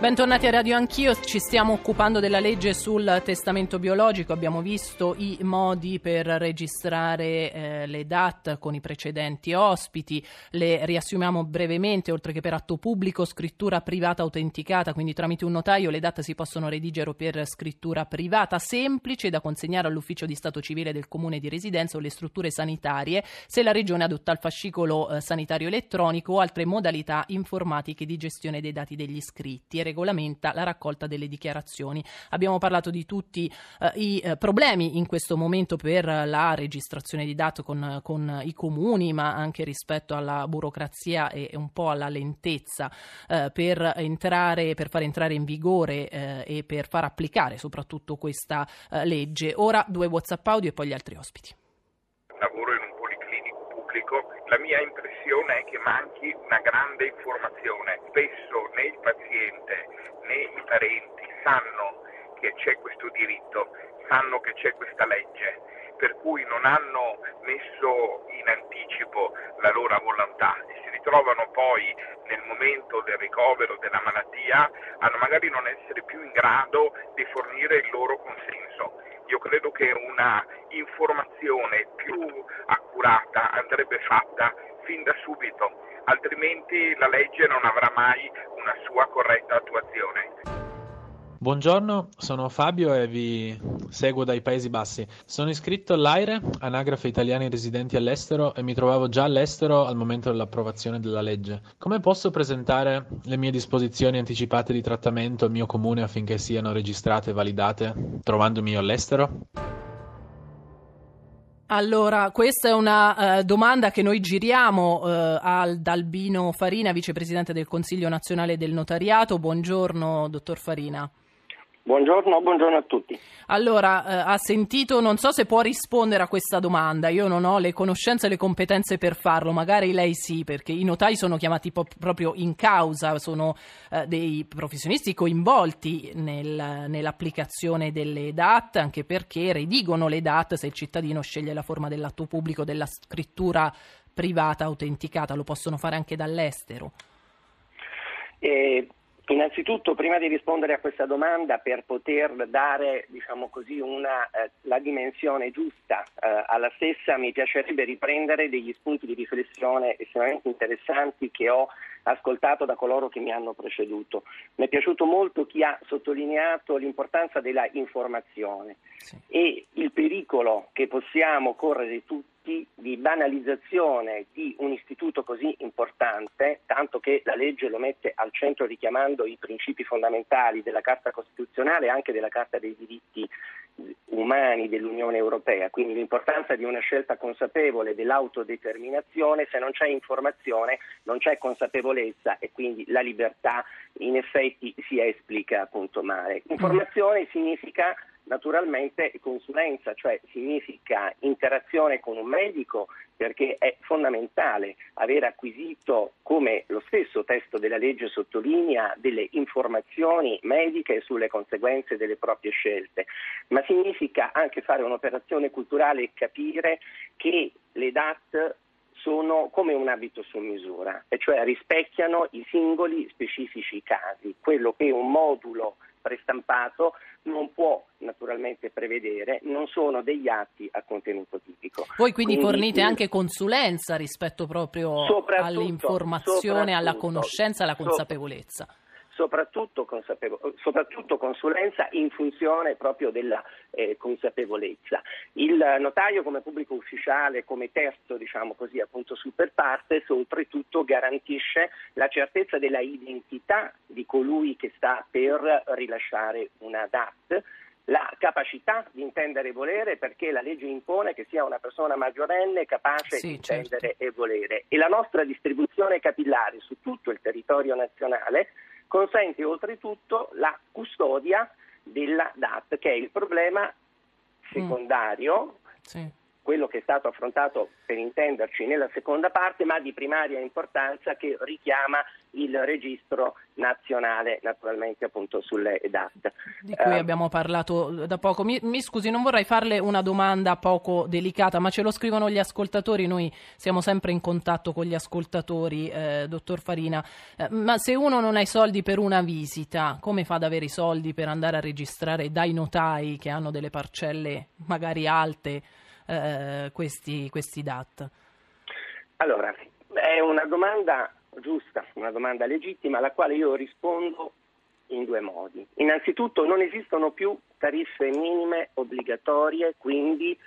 Bentornati a Radio Anch'io, ci stiamo occupando della legge sul testamento biologico, abbiamo visto i modi per registrare eh, le DAT con i precedenti ospiti, le riassumiamo brevemente, oltre che per atto pubblico, scrittura privata autenticata, quindi tramite un notaio le DAT si possono redigere per scrittura privata. Semplice da consegnare all'ufficio di Stato civile del comune di residenza o alle strutture sanitarie se la regione adotta il fascicolo eh, sanitario elettronico o altre modalità informatiche di gestione dei dati degli iscritti regolamenta la raccolta delle dichiarazioni. Abbiamo parlato di tutti eh, i eh, problemi in questo momento per la registrazione di dati con, con, i comuni, ma anche rispetto alla burocrazia e un po' alla lentezza eh, per, entrare, per far entrare in vigore eh, e per far applicare soprattutto questa eh, legge. Ora due WhatsApp audio e poi gli altri ospiti lavoro in un policlinico pubblico, la mia impressione è che manchi una grande informazione. Spesso né il paziente né i parenti sanno che c'è questo diritto, sanno che c'è questa legge, per cui non hanno messo in anticipo la loro volontà e si ritrovano poi nel momento del ricovero della malattia a magari non essere più in grado di fornire il loro consenso. Io credo che una informazione più accurata andrebbe fatta fin da subito, altrimenti la legge non avrà mai una sua corretta attuazione. Buongiorno, sono Fabio e vi seguo dai Paesi Bassi. Sono iscritto all'AIRE, anagrafe italiani residenti all'estero, e mi trovavo già all'estero al momento dell'approvazione della legge. Come posso presentare le mie disposizioni anticipate di trattamento al mio comune affinché siano registrate e validate, trovandomi all'estero? Allora, questa è una uh, domanda che noi giriamo uh, al Dalbino Farina, vicepresidente del Consiglio nazionale del notariato. Buongiorno, dottor Farina. Buongiorno, buongiorno, a tutti. Allora, eh, ha sentito, non so se può rispondere a questa domanda, io non ho le conoscenze e le competenze per farlo, magari lei sì, perché i notai sono chiamati po- proprio in causa, sono eh, dei professionisti coinvolti nel, nell'applicazione delle DAT, anche perché redigono le DAT se il cittadino sceglie la forma dell'atto pubblico, della scrittura privata autenticata, lo possono fare anche dall'estero. Eh, Innanzitutto, prima di rispondere a questa domanda, per poter dare diciamo così, una, eh, la dimensione giusta eh, alla stessa, mi piacerebbe riprendere degli spunti di riflessione estremamente interessanti che ho ascoltato da coloro che mi hanno preceduto. Mi è piaciuto molto chi ha sottolineato l'importanza della informazione sì. e il pericolo che possiamo correre tutti di banalizzazione di un istituto così importante, tanto che la legge lo mette al centro richiamando i principi fondamentali della Carta Costituzionale e anche della Carta dei diritti umani dell'Unione Europea, quindi l'importanza di una scelta consapevole dell'autodeterminazione, se non c'è informazione non c'è consapevolezza e quindi la libertà in effetti si esplica appunto male. Informazione significa naturalmente consulenza, cioè significa interazione con un medico perché è fondamentale aver acquisito, come lo stesso testo della legge sottolinea, delle informazioni mediche sulle conseguenze delle proprie scelte, ma significa anche fare un'operazione culturale e capire che le DAT sono come un abito su misura, e cioè rispecchiano i singoli specifici casi, quello che un modulo prestampato non può naturalmente prevedere, non sono degli atti a contenuto tipico. Voi quindi, quindi fornite anche consulenza rispetto proprio all'informazione, alla conoscenza, alla consapevolezza soprattutto, soprattutto, consulenza in funzione proprio della eh, consapevolezza. Il notaio come pubblico ufficiale, come terzo diciamo così, appunto super partes, oltretutto garantisce la certezza della identità di colui che sta per rilasciare una DAT la capacità di intendere e volere perché la legge impone che sia una persona maggiorenne capace sì, di certo. intendere certo. e volere e la nostra distribuzione capillare su tutto il territorio nazionale consente oltretutto la custodia della DAT, che è il problema secondario. Mm. Sì quello che è stato affrontato per intenderci nella seconda parte, ma di primaria importanza che richiama il registro nazionale naturalmente appunto sulle DAT. Di cui eh, abbiamo parlato da poco. Mi, mi, scusi, non vorrei farle una domanda poco delicata, ma ce lo scrivono gli ascoltatori, noi siamo sempre in contatto con gli ascoltatori, eh, dottor Farina, eh, ma se uno non ha i soldi per una visita, come fa ad avere i soldi per andare a registrare dai notai che hanno delle parcelle magari alte? Eh, questi, questi DAT? Allora, è una domanda giusta, una domanda legittima alla quale io rispondo in due modi. Innanzitutto non esistono più tariffe minime obbligatorie, quindi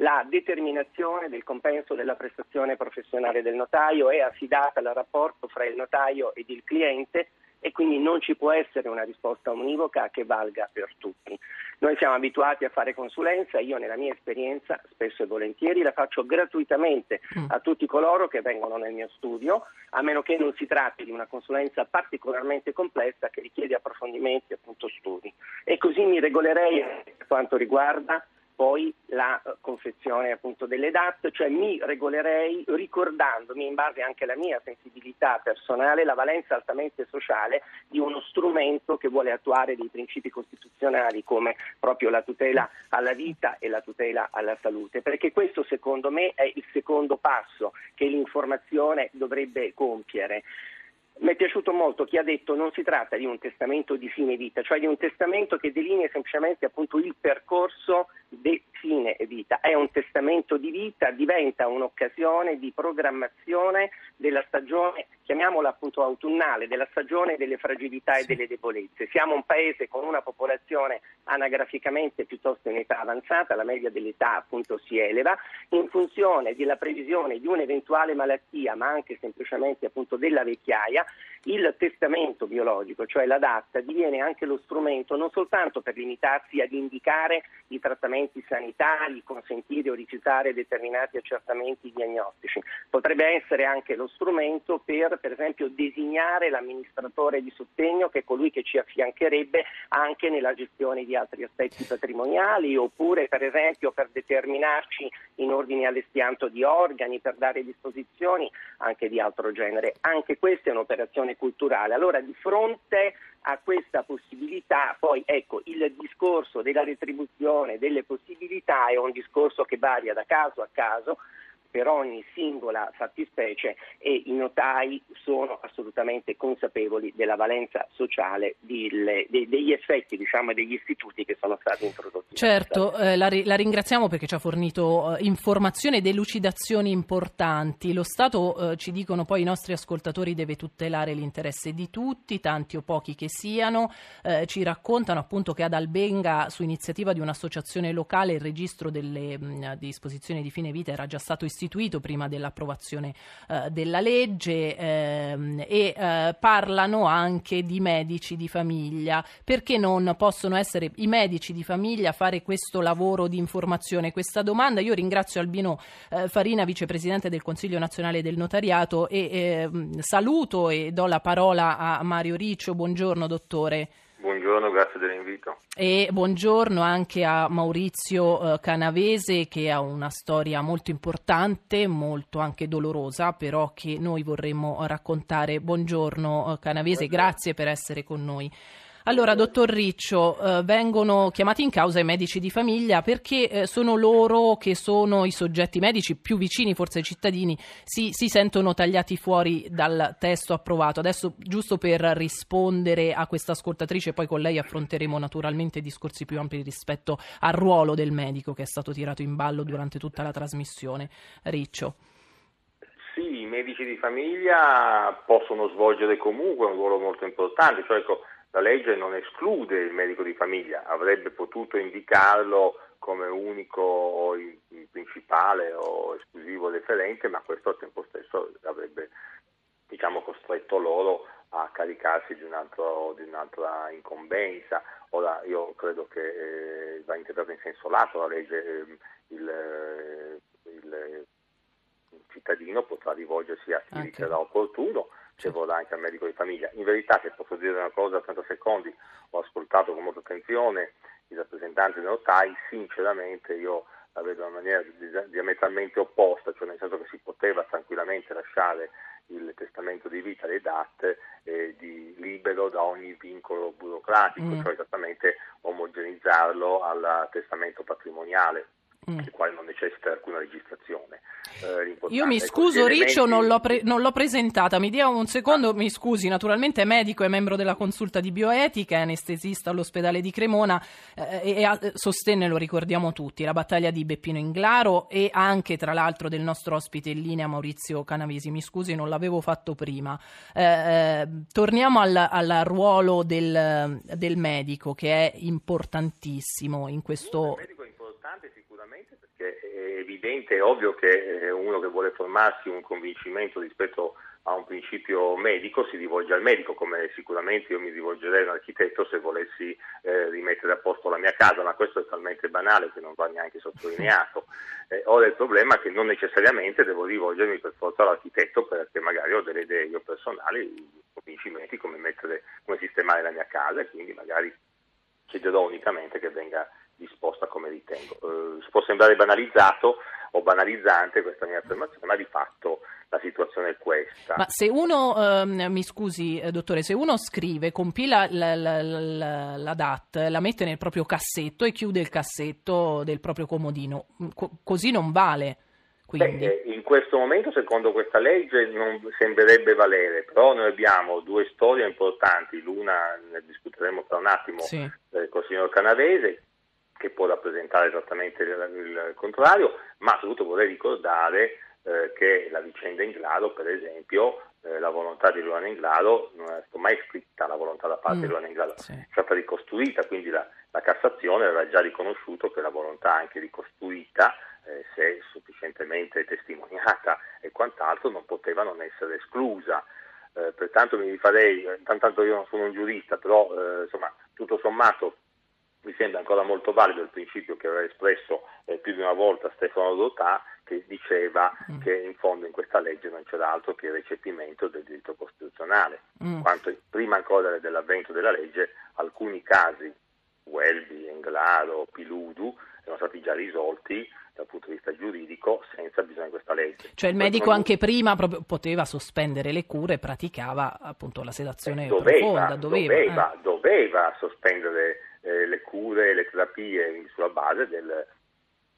la determinazione del compenso della prestazione professionale del notaio è affidata al rapporto fra il notaio ed il cliente e quindi non ci può essere una risposta univoca che valga per tutti. Noi siamo abituati a fare consulenza, io nella mia esperienza spesso e volentieri la faccio gratuitamente mm. a tutti coloro che vengono nel mio studio, a meno che non si tratti di una consulenza particolarmente complessa che richiede approfondimenti e appunto studi. E così mi regolerei per quanto riguarda poi la eh, confezione appunto delle DAT, cioè mi regolerei ricordandomi in base anche alla mia sensibilità personale la valenza altamente sociale di uno strumento che vuole attuare dei principi costituzionali come proprio la tutela alla vita e la tutela alla salute, perché questo secondo me è il secondo passo che l'informazione dovrebbe compiere. Mi è piaciuto molto chi ha detto che non si tratta di un testamento di fine vita, cioè di un testamento che delinea semplicemente appunto il percorso di fine vita. È un testamento di vita, diventa un'occasione di programmazione della stagione, chiamiamola appunto autunnale, della stagione delle fragilità e delle debolezze. Siamo un paese con una popolazione anagraficamente piuttosto in età avanzata, la media dell'età appunto si eleva, in funzione della previsione di un'eventuale malattia, ma anche semplicemente appunto della vecchiaia, il testamento biologico, cioè la DAT, diviene anche lo strumento non soltanto per limitarsi ad indicare i trattamenti sanitari, consentire o rifiutare determinati accertamenti diagnostici, potrebbe essere anche lo strumento per, per esempio, designare l'amministratore di sostegno che è colui che ci affiancherebbe anche nella gestione di altri aspetti patrimoniali oppure per esempio per determinarci in ordine all'espianto di organi, per dare disposizioni anche di altro genere. Anche questa è culturale. Allora di fronte a questa possibilità, poi ecco, il discorso della retribuzione, delle possibilità è un discorso che varia da caso a caso, per ogni singola fattispecie e i notai sono assolutamente consapevoli della valenza sociale delle, de, degli effetti diciamo, degli istituti che sono stati introdotti. Certo, eh, la, la, ringraziamo perché ci ha fornito eh, informazioni e delucidazioni importanti. Lo Stato, eh, ci dicono poi i nostri ascoltatori, deve tutelare l'interesse di tutti, tanti o pochi che siano. Eh, ci raccontano appunto che ad Albenga, su iniziativa di un'associazione locale, il registro delle mh, disposizioni di fine vita era già stato istituito istituito prima dell'approvazione eh, della legge ehm, e eh, parlano anche di medici di famiglia. Perché non possono essere i medici di famiglia a fare questo lavoro di informazione? Questa domanda io ringrazio Albino eh, Farina, vicepresidente del Consiglio nazionale del notariato e ehm, saluto e do la parola a Mario Riccio. Buongiorno dottore. Buongiorno, grazie dell'invito. E buongiorno anche a Maurizio eh, Canavese che ha una storia molto importante, molto anche dolorosa, però che noi vorremmo raccontare. Buongiorno eh, Canavese, buongiorno. grazie per essere con noi. Allora, dottor Riccio, eh, vengono chiamati in causa i medici di famiglia perché eh, sono loro che sono i soggetti medici più vicini forse ai cittadini, si, si, sentono tagliati fuori dal testo approvato. Adesso, giusto per rispondere a questa ascoltatrice, poi con lei affronteremo naturalmente discorsi più ampi rispetto al ruolo del medico che è stato tirato in ballo durante tutta la trasmissione. Riccio. Sì, i medici di famiglia possono svolgere comunque un ruolo molto importante, cioè ecco, la legge non esclude il medico di famiglia, avrebbe potuto indicarlo come unico principale o esclusivo referente, ma questo al tempo stesso avrebbe diciamo, costretto loro a caricarsi di, un altro, di, un'altra incombenza. Ora io credo che eh, va interpretata in senso lato la legge, eh, il, il, il, cittadino potrà rivolgersi a chi riterrà opportuno vorrà anche al medico di famiglia. In verità, se posso dire una cosa a 30 secondi, ho ascoltato con molta attenzione i rappresentanti dei notai, sinceramente io la vedo in maniera diametralmente opposta, cioè nel senso che si poteva tranquillamente lasciare il testamento di vita dei DAT eh, di libero da ogni vincolo burocratico, mm. cioè esattamente omogenizzarlo al testamento patrimoniale mm. il quale non necessita alcuna registrazione. Eh, Io mi scuso elementi... Riccio, non l'ho, pre- non l'ho, presentata, mi dia un secondo, ah. mi scusi, naturalmente è medico, è membro della consulta di bioetica, è anestesista all'ospedale di Cremona eh, e, e sostenne, lo ricordiamo tutti, la battaglia di Beppino Inglaro e anche tra l'altro del nostro ospite in linea Maurizio Canavesi, mi scusi non l'avevo fatto prima. Eh, eh torniamo al, al ruolo del, del, medico che è importantissimo in questo... Il medico è importante sicuramente è evidente, è ovvio che uno che vuole formarsi un convincimento rispetto a un principio medico si rivolge al medico, come sicuramente io mi rivolgerei a un architetto se volessi eh, rimettere a posto la mia casa, ma questo è talmente banale che non va neanche sottolineato. Eh, ora il problema è che non necessariamente devo rivolgermi per forza all'architetto perché magari ho delle idee io personali, convincimenti come, mettere, come sistemare la mia casa e quindi magari chiederò unicamente che venga disposta come ritengo. Eh, può sembrare banalizzato o banalizzante questa mia affermazione, ma di fatto la situazione è questa. Ma se uno, ehm, mi scusi eh, dottore, se uno scrive, compila la, la, la, la, DAT, la mette nel proprio cassetto e chiude il cassetto del proprio comodino, mm, co- così non vale. Beh, eh, in questo momento, secondo questa legge, non sembrerebbe valere, però noi abbiamo due storie importanti, l'una ne discuteremo tra un attimo sì. eh, con il signor Canavese, che può rappresentare esattamente il, contrario, ma soprattutto vorrei ricordare eh, che la vicenda Inglaro, per esempio, eh, la volontà di Luana Inglaro non è stata mai scritta, la volontà da parte mm, di Luana Inglaro sì. è stata ricostruita, quindi la, la, Cassazione aveva già riconosciuto che la volontà anche ricostruita, eh, se sufficientemente testimoniata e quant'altro, non poteva non essere esclusa. Eh, pertanto mi rifarei, eh, tanto io non sono un giurista, però eh, insomma, tutto sommato mi sembra ancora molto valido il principio che aveva espresso eh, più di una volta Stefano Dotà che diceva mm. che in fondo in questa legge non c'era altro che il recepimento del diritto costituzionale, mm. quanto prima ancora dell'avvento della legge alcuni casi, Welby, Englaro, Piludu, erano stati già risolti dal punto di vista giuridico senza bisogno di questa legge. Cioè il medico anche prima poteva sospendere le cure, praticava appunto la sedazione doveva, profonda, doveva, doveva, eh. doveva sospendere eh, le cure e le terapie sulla base del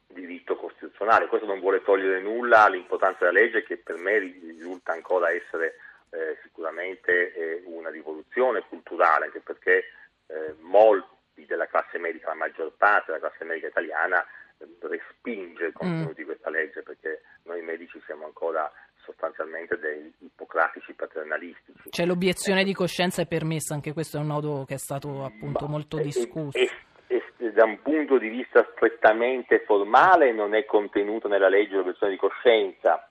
diritto costituzionale. Questo non vuole togliere nulla all'importanza della legge che per me risulta ancora essere eh, sicuramente eh, una rivoluzione culturale, anche perché eh, molti della classe medica, la maggior parte della classe medica italiana eh, respinge il contenuto mm. di questa legge perché noi medici siamo ancora sostanzialmente dei ippocratici paternalistici. Cioè l'obiezione di coscienza è permessa, anche questo è un nodo che è stato appunto Ma, molto discusso. E, e, e, da un punto di vista strettamente formale non è contenuto nella legge l'obiezione di coscienza,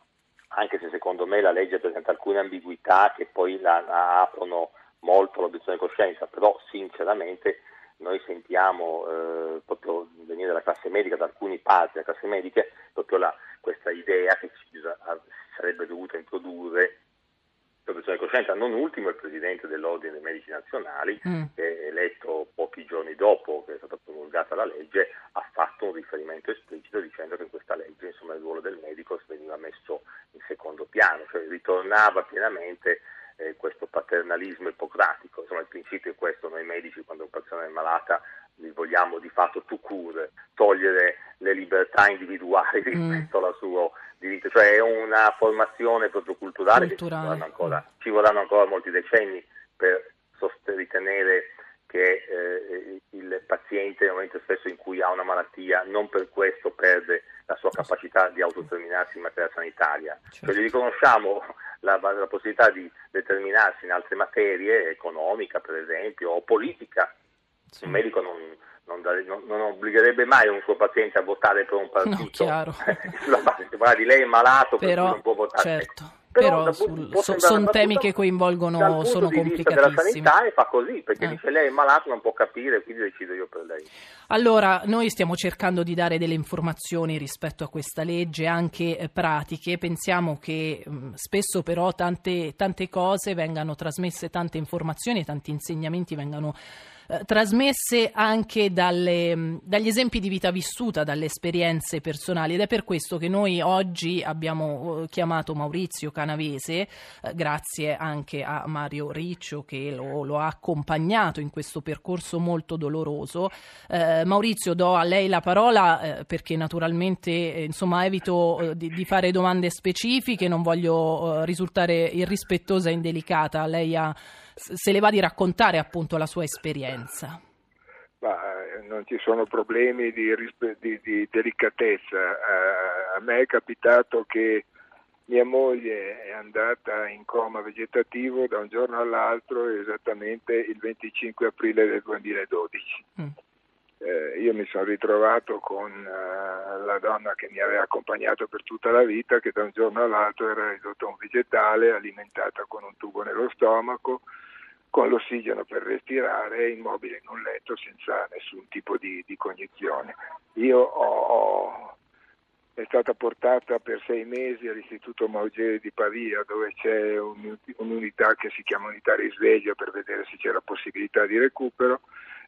anche se secondo me la legge presenta alcune ambiguità che poi la, la aprono molto l'obiezione di coscienza, però sinceramente noi sentiamo eh, proprio venire dalla classe medica, da alcuni parti della classe medica, proprio la, questa idea che ci, sarebbe dovuto introdurre l'obiezione di coscienza, non ultimo il presidente dell'Ordine dei Medici Nazionali, mm. che eletto pochi giorni dopo che è stata promulgata la legge, ha fatto un riferimento esplicito dicendo che in questa legge insomma, il ruolo del medico veniva messo in secondo piano, cioè ritornava pienamente eh, questo paternalismo ippocratico. Insomma, il principio è questo, noi medici quando un paziente è malata vogliamo di fatto tu cure, togliere le libertà individuali rispetto mm. al suo diritto, cioè è una formazione proprio culturale, culturale. Ci, vorranno ancora, mm. ci, vorranno ancora, molti decenni per ritenere che eh, il paziente nel momento stesso in cui ha una malattia non per questo perde la sua capacità di autodeterminarsi in materia sanitaria. Certo. Cioè, gli riconosciamo la, la, possibilità di determinarsi in altre materie, economica per esempio, o politica. Sì. Un medico non, non, dare, non, non, obbligherebbe mai un suo paziente a votare per un partito no, sulla base di lei è malato Però, per non può votare. Certo. Però, Però sul, so, sono temi che coinvolgono, sono complicatissimi. della sanità e fa così, perché eh. dice lei è malato, non può capire, quindi decido io per lei. Allora, noi stiamo cercando di dare delle informazioni rispetto a questa legge, anche eh, pratiche. Pensiamo che mh, mm, spesso però tante, tante cose vengano trasmesse, tante informazioni, tanti insegnamenti vengano eh, trasmesse anche dalle, dagli esempi di vita vissuta, dalle esperienze personali ed è per questo che noi oggi abbiamo eh, chiamato Maurizio Canavese, eh, grazie anche a Mario Riccio che lo, lo, ha accompagnato in questo percorso molto doloroso. Eh, Maurizio, do a lei la parola perché naturalmente insomma evito di, di, fare domande specifiche, non voglio risultare irrispettosa e indelicata. Lei ha se le va di raccontare appunto la sua esperienza. Ma, eh, non ci sono problemi di, di, di delicatezza. Uh, a me è capitato che mia moglie è andata in coma vegetativo da un giorno all'altro esattamente il 25 aprile del 2012. Mm. Eh, io mi sono ritrovato con uh, la donna che mi aveva accompagnato per tutta la vita, che da un giorno all'altro era ridotta a un vegetale, alimentata con un tubo nello stomaco, con l'ossigeno per respirare, immobile in un letto senza nessun tipo di, di cognizione. Io ho, è stata portata per sei mesi all'Istituto Maugeri di Pavia dove c'è un, un'unità che si chiama unità risveglio per vedere se c'era possibilità di recupero,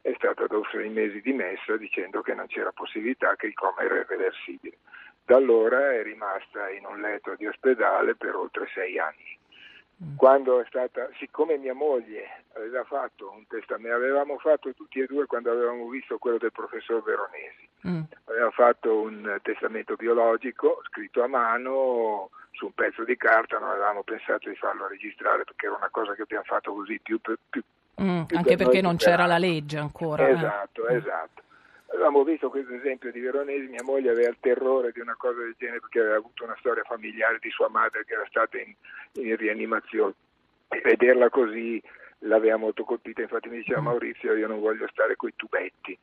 è stata dopo sei mesi dimessa dicendo che non c'era possibilità, che il coma era irreversibile. Da allora è rimasta in un letto di ospedale per oltre sei anni. Mm. quando è stata, siccome mia moglie aveva fatto un testamento, avevamo fatto tutti e due quando avevamo visto quello del professor Veronesi, mm. aveva fatto un testamento biologico scritto a mano su un pezzo di carta, non avevamo pensato di farlo registrare perché era una cosa che abbiamo fatto così più, più, più, mm, anche perché non c'era la legge ancora. Esatto, eh. esatto. Avevamo visto questo esempio di Veronesi, mia moglie aveva il terrore di una cosa del genere perché aveva avuto una storia familiare di sua madre che era stata in, in rianimazione e vederla così l'aveva molto colpita, infatti mi diceva mm. Maurizio io non voglio stare coi tubetti.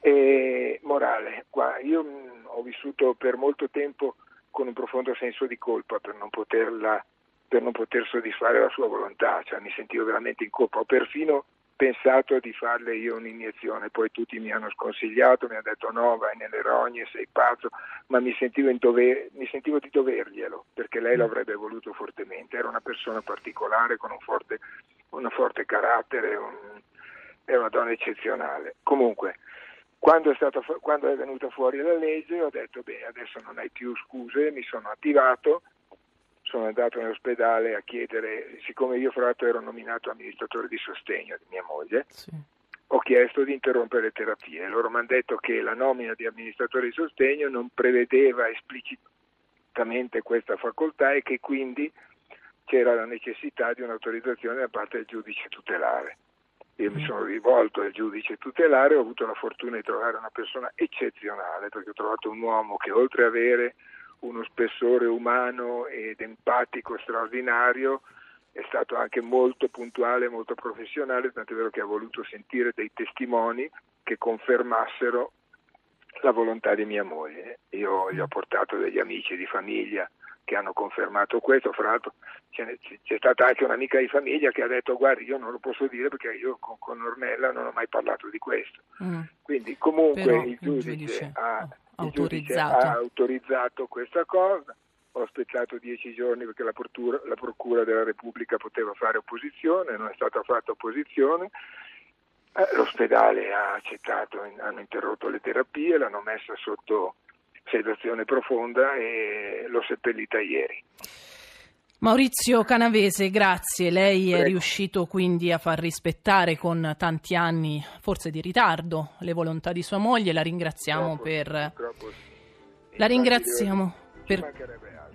E morale, qua, io mh, ho vissuto per molto tempo con un profondo senso di colpa per non poterla per non poter soddisfare la sua volontà, cioè mi sentivo veramente in colpa, ho perfino pensato di farle io un'iniezione, poi tutti mi hanno sconsigliato, mi hanno detto no, vai nelle rogne, sei pazzo, ma mi sentivo, dover, mi sentivo di doverglielo, perché lei l'avrebbe voluto fortemente, era una persona particolare con un forte, un forte carattere, un, era una donna eccezionale. Comunque, quando è, stato, quando è venuta fuori la legge ho detto beh adesso non hai più scuse, mi sono attivato sono andato in ospedale a chiedere, siccome io fra l'altro ero nominato amministratore di sostegno di mia moglie, sì. ho chiesto di interrompere le terapie. Loro mi hanno detto che la nomina di amministratore di sostegno non prevedeva esplicitamente questa facoltà e che quindi c'era la necessità di un'autorizzazione da parte del giudice tutelare. Io mi mm. sono rivolto al giudice tutelare, ho avuto la fortuna di trovare una persona eccezionale perché ho trovato un uomo che oltre ad avere uno spessore umano ed empatico straordinario, è stato anche molto puntuale, molto professionale, tant'è vero che ha voluto sentire dei testimoni che confermassero la volontà di mia moglie. Io gli ho portato degli amici di famiglia che hanno confermato questo, fra l'altro c'è, stata anche un'amica di famiglia che ha detto guardi io non lo posso dire perché io con, con Ornella non ho mai parlato di questo. Mm. Quindi comunque Però il giudice, il giudice ha autorizzato. ha autorizzato questa cosa. Ho aspettato dieci giorni perché la procura, la procura, della Repubblica poteva fare opposizione, non è stata fatta opposizione. Eh, l'ospedale ha accettato, hanno interrotto le terapie, l'hanno messa sotto sedazione profonda e l'ho seppellita ieri. Maurizio Canavese, grazie. Lei Prego. è riuscito quindi a far rispettare con tanti anni, forse di ritardo, le volontà di sua moglie. La ringraziamo troppo, per. Troppo. La ringraziamo per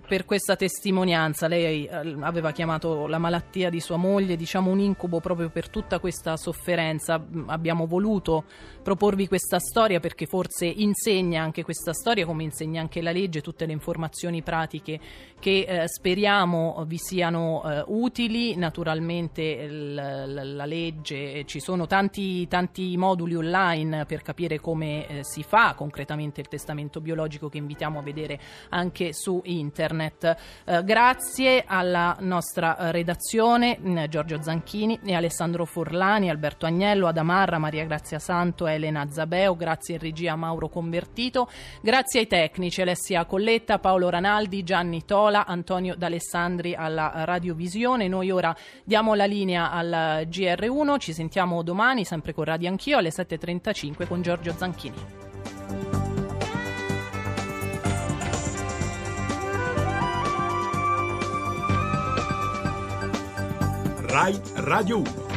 per questa testimonianza. Lei eh, aveva chiamato la malattia di sua moglie, diciamo un incubo proprio per tutta questa sofferenza. Mm, abbiamo voluto proporvi questa storia perché forse insegna anche questa storia, come insegna anche la legge, tutte le informazioni pratiche che eh, speriamo vi siano eh, utili. Naturalmente l- l- la legge, ci sono tanti, tanti moduli online per capire come eh, si fa concretamente il testamento biologico che invitiamo a vedere anche anche su internet. Eh, grazie alla nostra eh, redazione, mm, Giorgio Zanchini e Alessandro Forlani, Alberto Agnello, Adamarra, Maria Grazia Santo, Elena Zabeo, grazie in regia Mauro Convertito, grazie ai tecnici Alessia Colletta, Paolo Ranaldi, Gianni Tola, Antonio D'Alessandri alla radiovisione. Noi ora diamo la linea al GR1, ci sentiamo domani sempre con Radio Anch'io alle 7.35 con Giorgio Zanchini. Rai Radio 1